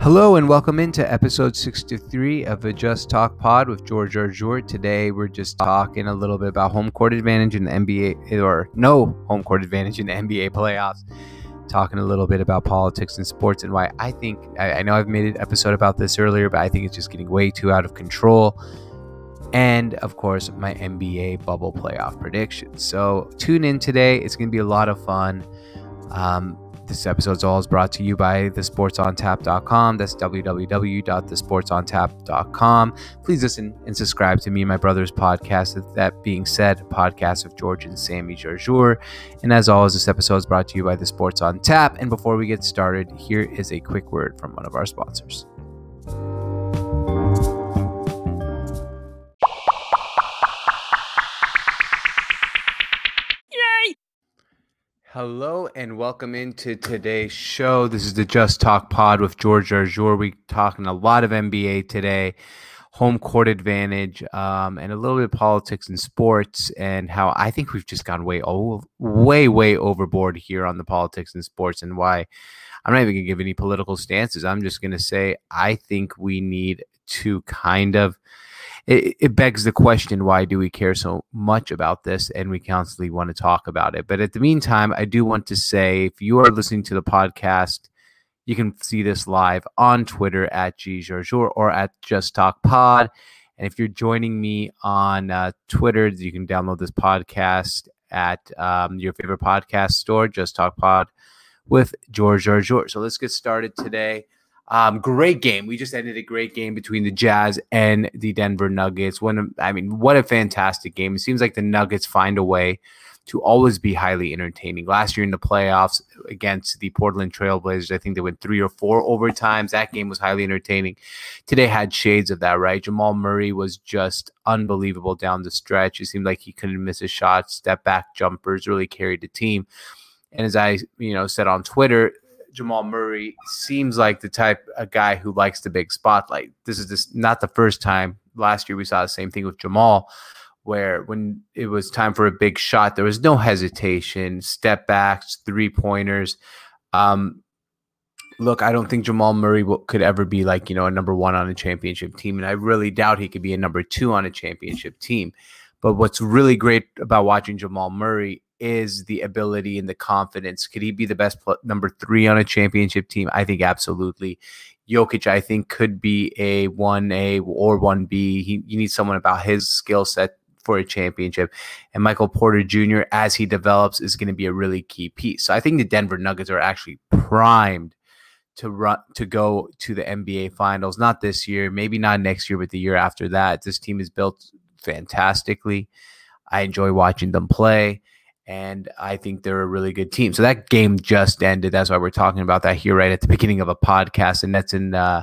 Hello and welcome into episode 63 of the Just Talk Pod with George Jarjour. Today we're just talking a little bit about home court advantage in the NBA, or no home court advantage in the NBA playoffs. Talking a little bit about politics and sports and why I think, I, I know I've made an episode about this earlier, but I think it's just getting way too out of control. And of course, my NBA bubble playoff predictions. So tune in today. It's going to be a lot of fun. Um, this episode is always brought to you by thesportsontap.com. That's www.thesportsontap.com. Please listen and subscribe to me and my brother's podcast. That being said, podcast of George and Sammy Jarjour. And as always, this episode is brought to you by The Sports on Tap. And before we get started, here is a quick word from one of our sponsors. Hello and welcome into today's show. This is the Just Talk Pod with George Jarjour. We're talking a lot of NBA today, home court advantage, um, and a little bit of politics and sports, and how I think we've just gone way, way, way overboard here on the politics and sports, and why I'm not even gonna give any political stances. I'm just gonna say I think we need to kind of it, it begs the question why do we care so much about this and we constantly want to talk about it? But at the meantime i do want to say if you are listening to the podcast you can see this live on twitter at gjarjour or at just talk pod. And if you're joining me on uh, twitter you can download this podcast at um, your favorite podcast store just talk pod with george george so let's get started today um, great game. We just ended a great game between the Jazz and the Denver Nuggets. When I mean, what a fantastic game! It seems like the Nuggets find a way to always be highly entertaining. Last year in the playoffs against the Portland Trailblazers, I think they went three or four overtimes. That game was highly entertaining. Today had shades of that, right? Jamal Murray was just unbelievable down the stretch. It seemed like he couldn't miss a shot. Step back jumpers really carried the team. And as I, you know, said on Twitter, Jamal Murray seems like the type of guy who likes the big spotlight. This is this not the first time. Last year we saw the same thing with Jamal, where when it was time for a big shot, there was no hesitation, step backs, three pointers. Um, look, I don't think Jamal Murray will, could ever be like you know a number one on a championship team, and I really doubt he could be a number two on a championship team. But what's really great about watching Jamal Murray is the ability and the confidence. Could he be the best pl- number three on a championship team? I think absolutely. Jokic, I think, could be a 1A or 1B. He, you need someone about his skill set for a championship. And Michael Porter Jr., as he develops, is going to be a really key piece. So I think the Denver Nuggets are actually primed to run to go to the NBA finals. Not this year, maybe not next year, but the year after that. This team is built fantastically. I enjoy watching them play and I think they're a really good team. So that game just ended. That's why we're talking about that here right at the beginning of a podcast. And Nets and uh,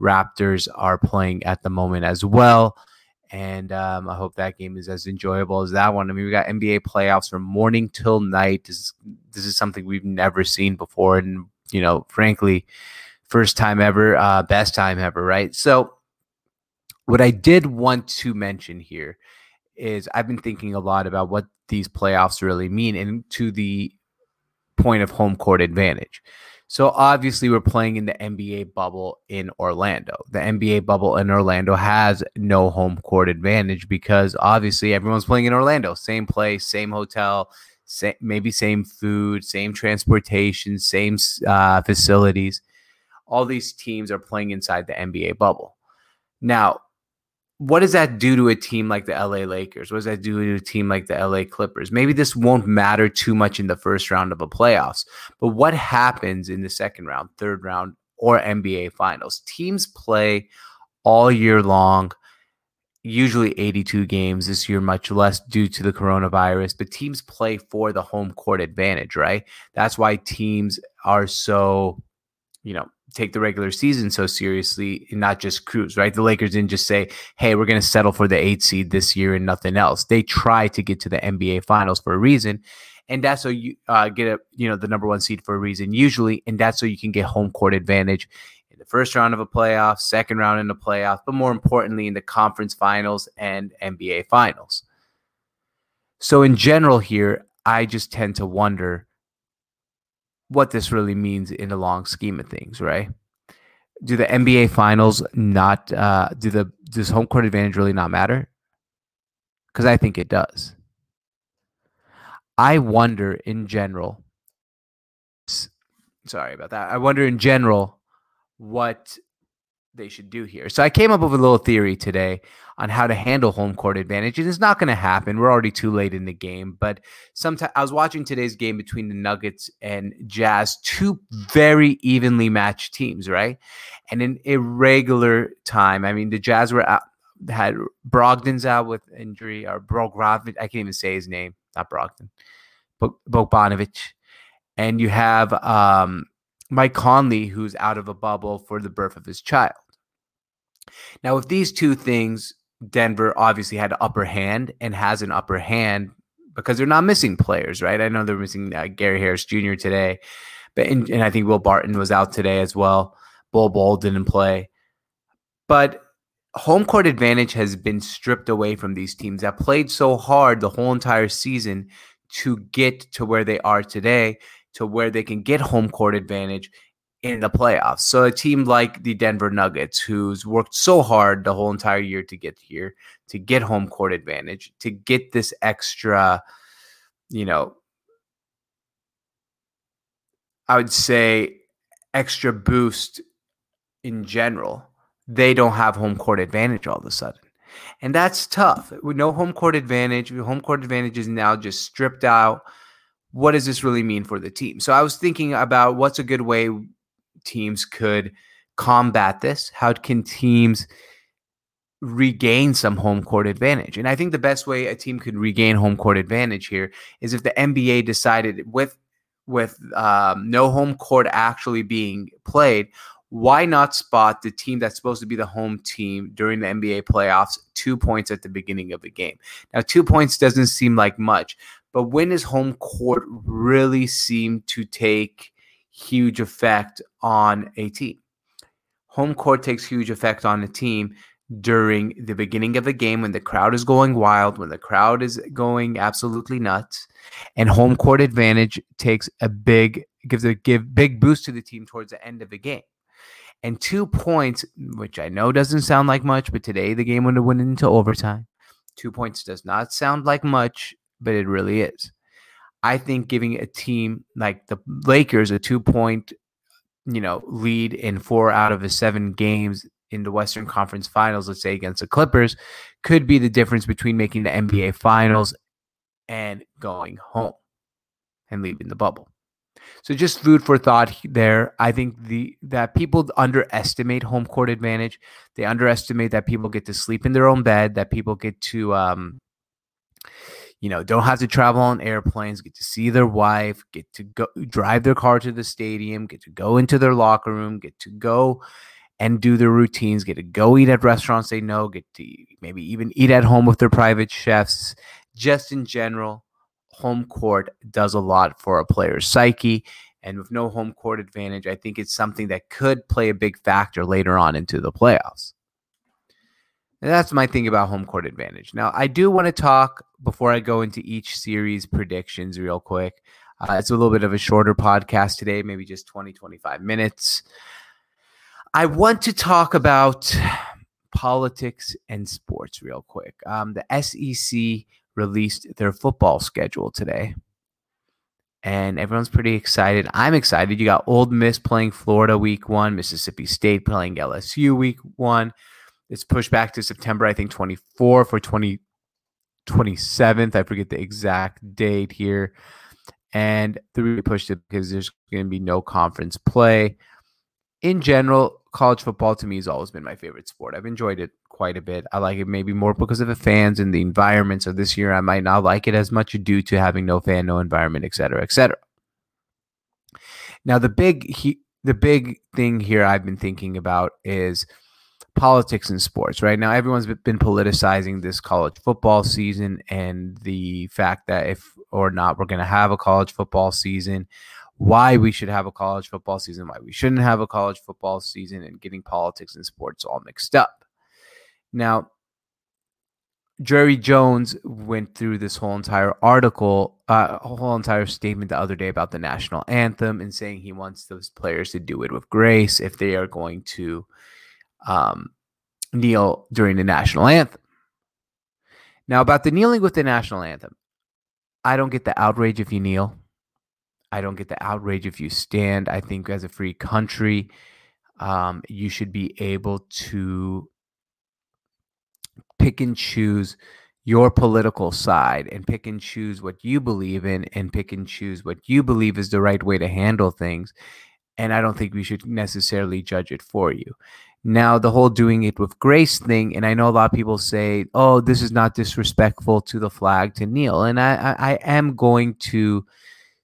Raptors are playing at the moment as well. And um, I hope that game is as enjoyable as that one. I mean, we got NBA playoffs from morning till night. This is, this is something we've never seen before. And, you know, frankly, first time ever, uh, best time ever, right? So, what I did want to mention here is I've been thinking a lot about what these playoffs really mean and to the point of home court advantage. So obviously we're playing in the NBA bubble in Orlando. The NBA bubble in Orlando has no home court advantage because obviously everyone's playing in Orlando. Same place, same hotel, maybe same food, same transportation, same uh, facilities. All these teams are playing inside the NBA bubble. Now, what does that do to a team like the LA Lakers? What does that do to a team like the LA Clippers? Maybe this won't matter too much in the first round of a playoffs, but what happens in the second round, third round, or NBA finals? Teams play all year long, usually 82 games this year, much less due to the coronavirus, but teams play for the home court advantage, right? That's why teams are so, you know, take the regular season so seriously and not just cruise, right? The Lakers didn't just say, hey, we're going to settle for the eight seed this year and nothing else. They try to get to the NBA finals for a reason. And that's so you uh, get a you know the number one seed for a reason usually, and that's so you can get home court advantage in the first round of a playoff, second round in the playoff, but more importantly in the conference finals and NBA finals. So in general here, I just tend to wonder what this really means in the long scheme of things, right? do the NBA finals not uh, do the does home court advantage really not matter? Because I think it does. I wonder in general. Sorry about that. I wonder in general what they should do here. So I came up with a little theory today on how to handle home court advantage. And it's not going to happen. We're already too late in the game. But sometimes I was watching today's game between the Nuggets and Jazz, two very evenly matched teams, right? And in irregular time, I mean, the Jazz were out, had Brogdon's out with injury, or Brogrovich. I can't even say his name, not Brogdon, but Bogdanovich. And you have um, Mike Conley, who's out of a bubble for the birth of his child. Now, with these two things, Denver obviously had an upper hand and has an upper hand because they're not missing players, right? I know they're missing uh, Gary Harris Jr. today, but and, and I think Will Barton was out today as well. Bol Bol didn't play, but home court advantage has been stripped away from these teams that played so hard the whole entire season to get to where they are today, to where they can get home court advantage in the playoffs. So a team like the Denver Nuggets, who's worked so hard the whole entire year to get here, to get home court advantage, to get this extra, you know, I would say extra boost in general, they don't have home court advantage all of a sudden. And that's tough. With no home court advantage, home court advantage is now just stripped out. What does this really mean for the team? So I was thinking about what's a good way teams could combat this? How can teams regain some home court advantage? And I think the best way a team could regain home court advantage here is if the NBA decided with with um, no home court actually being played, why not spot the team that's supposed to be the home team during the NBA playoffs two points at the beginning of the game? Now, two points doesn't seem like much, but when does home court really seem to take huge effect on a team. Home court takes huge effect on a team during the beginning of the game when the crowd is going wild, when the crowd is going absolutely nuts, and home court advantage takes a big gives a give big boost to the team towards the end of the game. And two points, which I know doesn't sound like much, but today the game would have went into overtime. Two points does not sound like much, but it really is. I think giving a team like the Lakers a two point, you know, lead in four out of the seven games in the Western Conference Finals, let's say against the Clippers, could be the difference between making the NBA Finals and going home and leaving the bubble. So just food for thought there. I think the that people underestimate home court advantage. They underestimate that people get to sleep in their own bed, that people get to um, you know, don't have to travel on airplanes, get to see their wife, get to go drive their car to the stadium, get to go into their locker room, get to go and do their routines, get to go eat at restaurants they know, get to maybe even eat at home with their private chefs. Just in general, home court does a lot for a player's psyche. And with no home court advantage, I think it's something that could play a big factor later on into the playoffs. That's my thing about home court advantage. Now, I do want to talk before I go into each series predictions real quick. Uh, it's a little bit of a shorter podcast today, maybe just 20, 25 minutes. I want to talk about politics and sports real quick. Um, the SEC released their football schedule today, and everyone's pretty excited. I'm excited. You got Ole Miss playing Florida week one, Mississippi State playing LSU week one. It's pushed back to September, I think, 24 for 20, 27th. I forget the exact date here. And the reason pushed it because there's going to be no conference play. In general, college football to me has always been my favorite sport. I've enjoyed it quite a bit. I like it maybe more because of the fans and the environment. So this year I might not like it as much due to having no fan, no environment, et cetera, et cetera. Now the big he, the big thing here I've been thinking about is – politics in sports right? Now everyone's been politicizing this college football season and the fact that if or not we're going to have a college football season why we should have a college football season why we shouldn't have a college football season and getting politics and sports all mixed up. Now Jerry Jones went through this whole entire article, uh, whole entire statement the other day about the national anthem and saying he wants those players to do it with grace if they are going to um, kneel during the national anthem. Now, about the kneeling with the national anthem, I don't get the outrage if you kneel. I don't get the outrage if you stand. I think as a free country, um, you should be able to pick and choose your political side and pick and choose what you believe in and pick and choose what you believe is the right way to handle things. And I don't think we should necessarily judge it for you. Now, the whole doing it with grace thing, and I know a lot of people say, oh, this is not disrespectful to the flag to kneel. And I, I, I am going to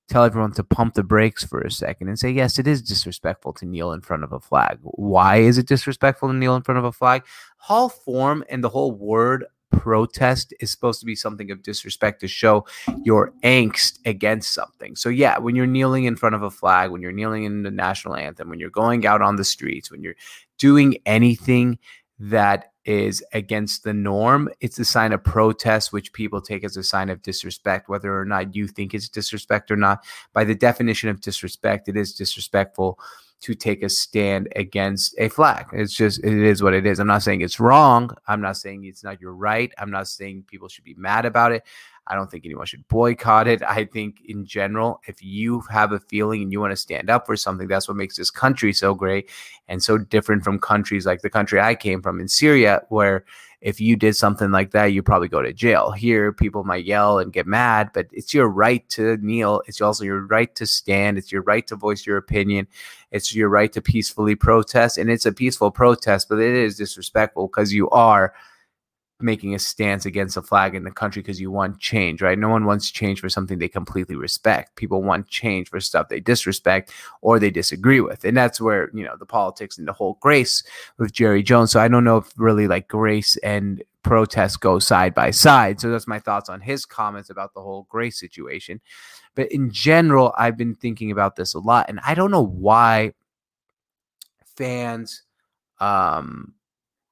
tell everyone to pump the brakes for a second and say, yes, it is disrespectful to kneel in front of a flag. Why is it disrespectful to kneel in front of a flag? Hall form and the whole word protest is supposed to be something of disrespect to show your angst against something. So, yeah, when you're kneeling in front of a flag, when you're kneeling in the national anthem, when you're going out on the streets, when you're doing anything that is against the norm, it's a sign of protest, which people take as a sign of disrespect, whether or not you think it's disrespect or not. By the definition of disrespect, it is disrespectful to take a stand against a flag. It's just, it is what it is. I'm not saying it's wrong. I'm not saying it's not your right. I'm not saying people should be mad about it. I don't think anyone should boycott it. I think, in general, if you have a feeling and you want to stand up for something, that's what makes this country so great and so different from countries like the country I came from in Syria, where if you did something like that, you probably go to jail. Here, people might yell and get mad, but it's your right to kneel. It's also your right to stand. It's your right to voice your opinion. It's your right to peacefully protest. And it's a peaceful protest, but it is disrespectful because you are making a stance against a flag in the country because you want change, right? No one wants change for something they completely respect. People want change for stuff they disrespect or they disagree with. And that's where, you know, the politics and the whole grace with Jerry Jones. So I don't know if really like grace and protest go side by side. So that's my thoughts on his comments about the whole grace situation. But in general, I've been thinking about this a lot. And I don't know why fans, um,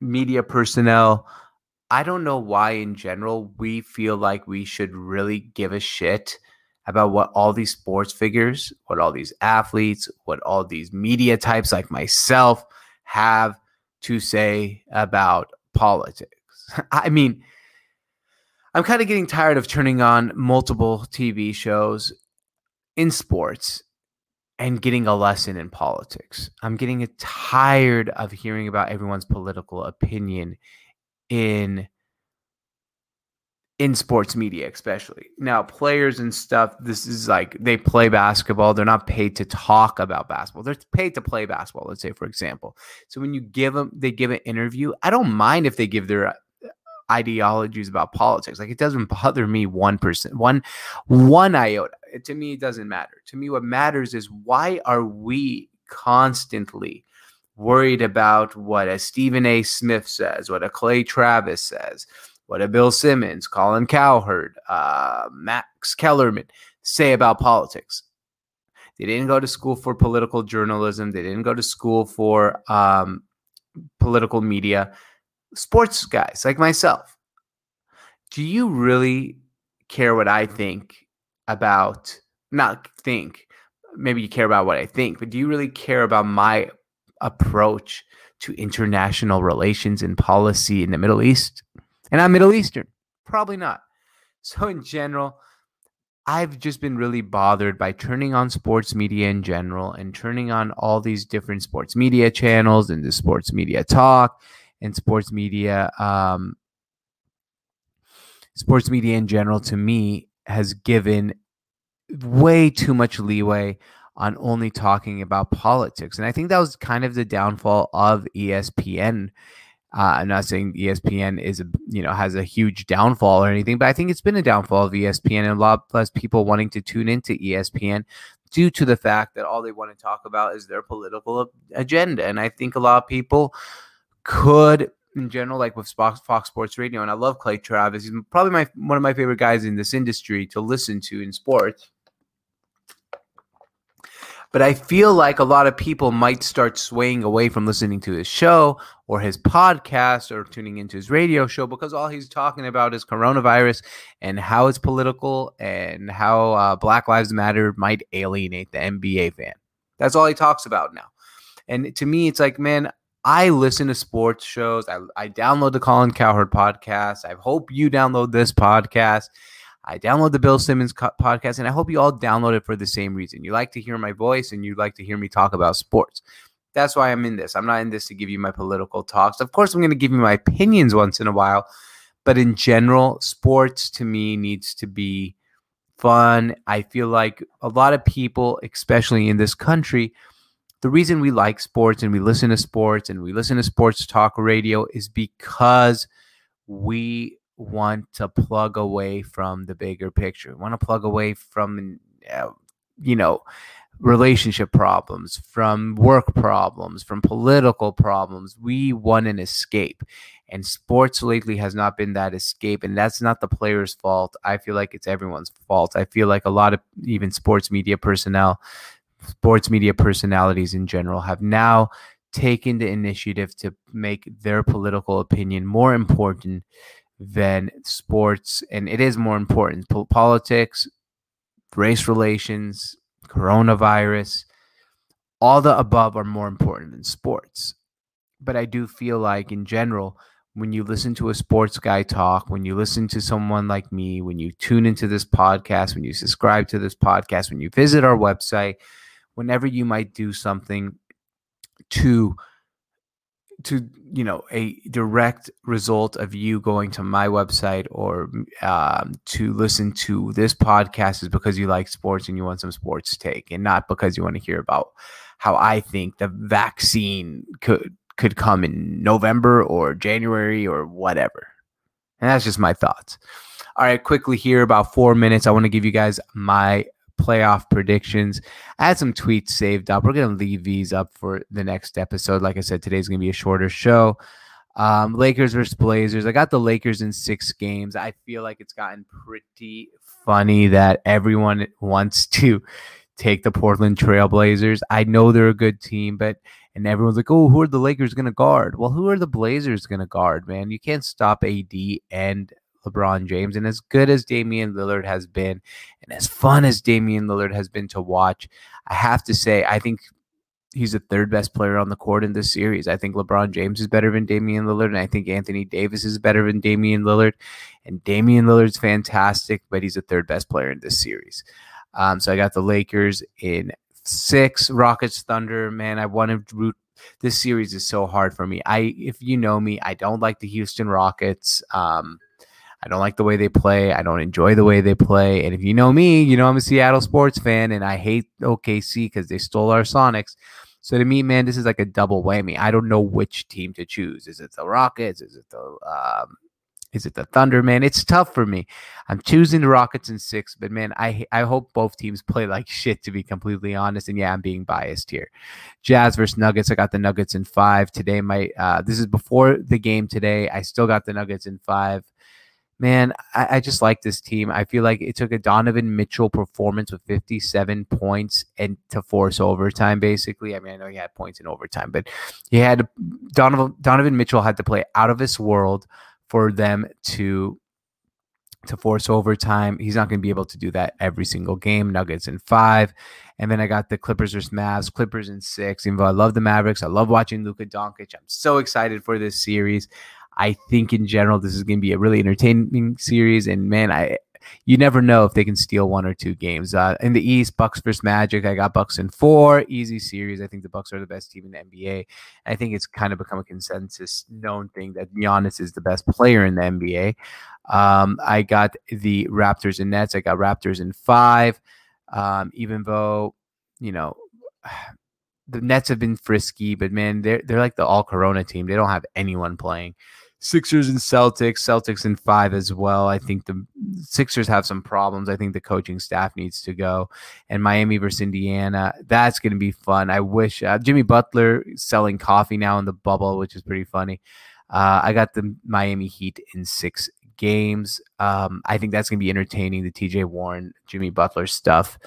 media personnel, I don't know why, in general, we feel like we should really give a shit about what all these sports figures, what all these athletes, what all these media types like myself have to say about politics. I mean, I'm kind of getting tired of turning on multiple TV shows in sports and getting a lesson in politics. I'm getting tired of hearing about everyone's political opinion in in sports media especially. Now players and stuff this is like they play basketball they're not paid to talk about basketball they're paid to play basketball let's say for example. So when you give them they give an interview i don't mind if they give their uh, ideologies about politics like it doesn't bother me one percent one one iota to me it doesn't matter. To me what matters is why are we constantly worried about what a Stephen A. Smith says, what a Clay Travis says, what a Bill Simmons, Colin Cowherd, uh, Max Kellerman say about politics. They didn't go to school for political journalism. They didn't go to school for um, political media. Sports guys like myself. Do you really care what I think about? Not think. Maybe you care about what I think, but do you really care about my approach to international relations and policy in the Middle East? And I'm Middle Eastern. Probably not. So, in general, I've just been really bothered by turning on sports media in general and turning on all these different sports media channels and the sports media talk and sports media. Um, sports media in general, to me, has given way too much leeway on only talking about politics. And I think that was kind of the downfall of ESPN. Uh, I'm not saying ESPN is a you know has a huge downfall or anything, but I think it's been a downfall of ESPN and a lot less people wanting to tune into ESPN due to the fact that all they want to talk about is their political agenda. And I think a lot of people could in general, like with Fox, Fox Sports Radio, and I love Clay Travis. He's probably my one of my favorite guys in this industry to listen to in sports. But I feel like a lot of people might start swaying away from listening to his show or his podcast or tuning into his radio show because all he's talking about is coronavirus and how it's political and how uh, Black Lives Matter might alienate the NBA fan. That's all he talks about now. And to me, it's like, man, I listen to sports shows. I, I download the Colin Cowherd podcast. I hope you download this podcast. I download the Bill Simmons podcast, and I hope you all download it for the same reason. You like to hear my voice, and you like to hear me talk about sports. That's why I'm in this. I'm not in this to give you my political talks. Of course, I'm going to give you my opinions once in a while, but in general, sports to me needs to be fun. I feel like a lot of people, especially in this country, the reason we like sports and we listen to sports and we listen to sports talk radio is because we want to plug away from the bigger picture. We want to plug away from, uh, you know, relationship problems, from work problems, from political problems. We want an escape. And sports lately has not been that escape. And that's not the player's fault. I feel like it's everyone's fault. I feel like a lot of even sports media personnel, sports media personalities in general, have now taken the initiative to make their political opinion more important than sports, and it is more important. Po- politics, race relations, coronavirus, all the above are more important than sports. But I do feel like, in general, when you listen to a sports guy talk, when you listen to someone like me, when you tune into this podcast, when you subscribe to this podcast, when you visit our website, whenever you might do something to to you know a direct result of you going to my website or um, to listen to this podcast is because you like sports and you want some sports take and not because you want to hear about how i think the vaccine could could come in november or january or whatever. And that's just my thoughts. All right quickly here about four minutes i want to give you guys my playoff predictions. I had some tweets saved up. We're going to leave these up for the next episode. Like I said, today's going to be a shorter show. Um, Lakers versus Blazers. I got the Lakers in six games. I feel like it's gotten pretty funny that everyone wants to take the Portland Trailblazers. I know they're a good team, but and everyone's like, "Oh, who are the Lakers going to guard?" Well, who are the Blazers going to guard, man? You can't stop AD and LeBron James. And as good as Damian Lillard has been, and as fun as Damian Lillard has been to watch, I have to say, I think he's the third best player on the court in this series. I think LeBron James is better than Damian Lillard, and I think Anthony Davis is better than Damian Lillard. And Damian Lillard's fantastic, but he's the third best player in this series. Um, so I got the Lakers in six, Rockets, Thunder. Man, I want to root. This series is so hard for me. I, if you know me, I don't like the Houston Rockets. Um, I don't like the way they play. I don't enjoy the way they play. And if you know me, you know I'm a Seattle sports fan and I hate OKC because they stole our Sonics. So to me, man, this is like a double whammy. I don't know which team to choose. Is it the Rockets? Is it the um, is it the Thunder? Man, it's tough for me. I'm choosing the Rockets in six, but man, I I hope both teams play like shit. To be completely honest, and yeah, I'm being biased here. Jazz versus Nuggets. I got the Nuggets in five today. My uh, this is before the game today. I still got the Nuggets in five man, I, I, just like this team. I feel like it took a Donovan Mitchell performance with 57 points and to force overtime, basically. I mean, I know he had points in overtime, but he had Donovan Donovan Mitchell had to play out of this world for them to to force overtime. He's not going to be able to do that every single game. Nuggets in five. And then I got the Clippers versus Mavs, Clippers in six. Even though I love the Mavericks, I love watching Luka Doncic. I'm so excited for this series. I think in general this is going to be a really entertaining series, and man, I you never know if they can steal one or two games. Uh, in the East, Bucks versus Magic, I got Bucks in four, easy series. I think the Bucks are the best team in the NBA. I think it's kind of become a consensus known thing that Giannis is the best player in the NBA. Um, I got the Raptors and Nets. I got Raptors in five, um, even though you know the Nets have been frisky, but man, they're they're like the all Corona team. They don't have anyone playing. Sixers and Celtics, Celtics in five as well. I think the Sixers have some problems. I think the coaching staff needs to go. And Miami versus Indiana, that's going to be fun. I wish uh, Jimmy Butler selling coffee now in the bubble, which is pretty funny. Uh, I got the Miami Heat in six games. Um, I think that's going to be entertaining. The TJ Warren, Jimmy Butler stuff.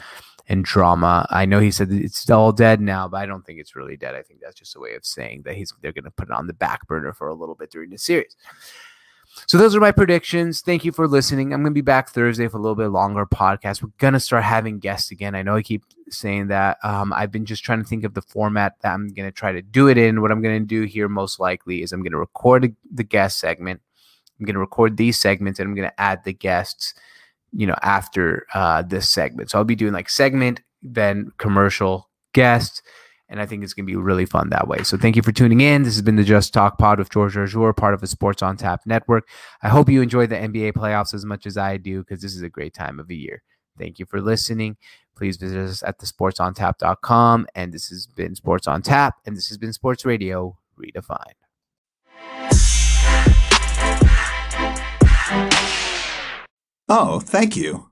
And drama. I know he said it's all dead now, but I don't think it's really dead. I think that's just a way of saying that he's they're going to put it on the back burner for a little bit during the series. So those are my predictions. Thank you for listening. I'm going to be back Thursday for a little bit longer podcast. We're going to start having guests again. I know I keep saying that. Um, I've been just trying to think of the format that I'm going to try to do it in. What I'm going to do here most likely is I'm going to record the guest segment. I'm going to record these segments and I'm going to add the guests, you know, after uh, this segment. So I'll be doing like segment, then commercial, guest and I think it's going to be really fun that way. So thank you for tuning in. This has been the Just Talk Pod with George Jarjour, part of the Sports on Tap network. I hope you enjoy the NBA playoffs as much as I do because this is a great time of the year. Thank you for listening. Please visit us at thesportsontap.com. And this has been Sports on Tap, and this has been Sports Radio Redefined. Oh, thank you.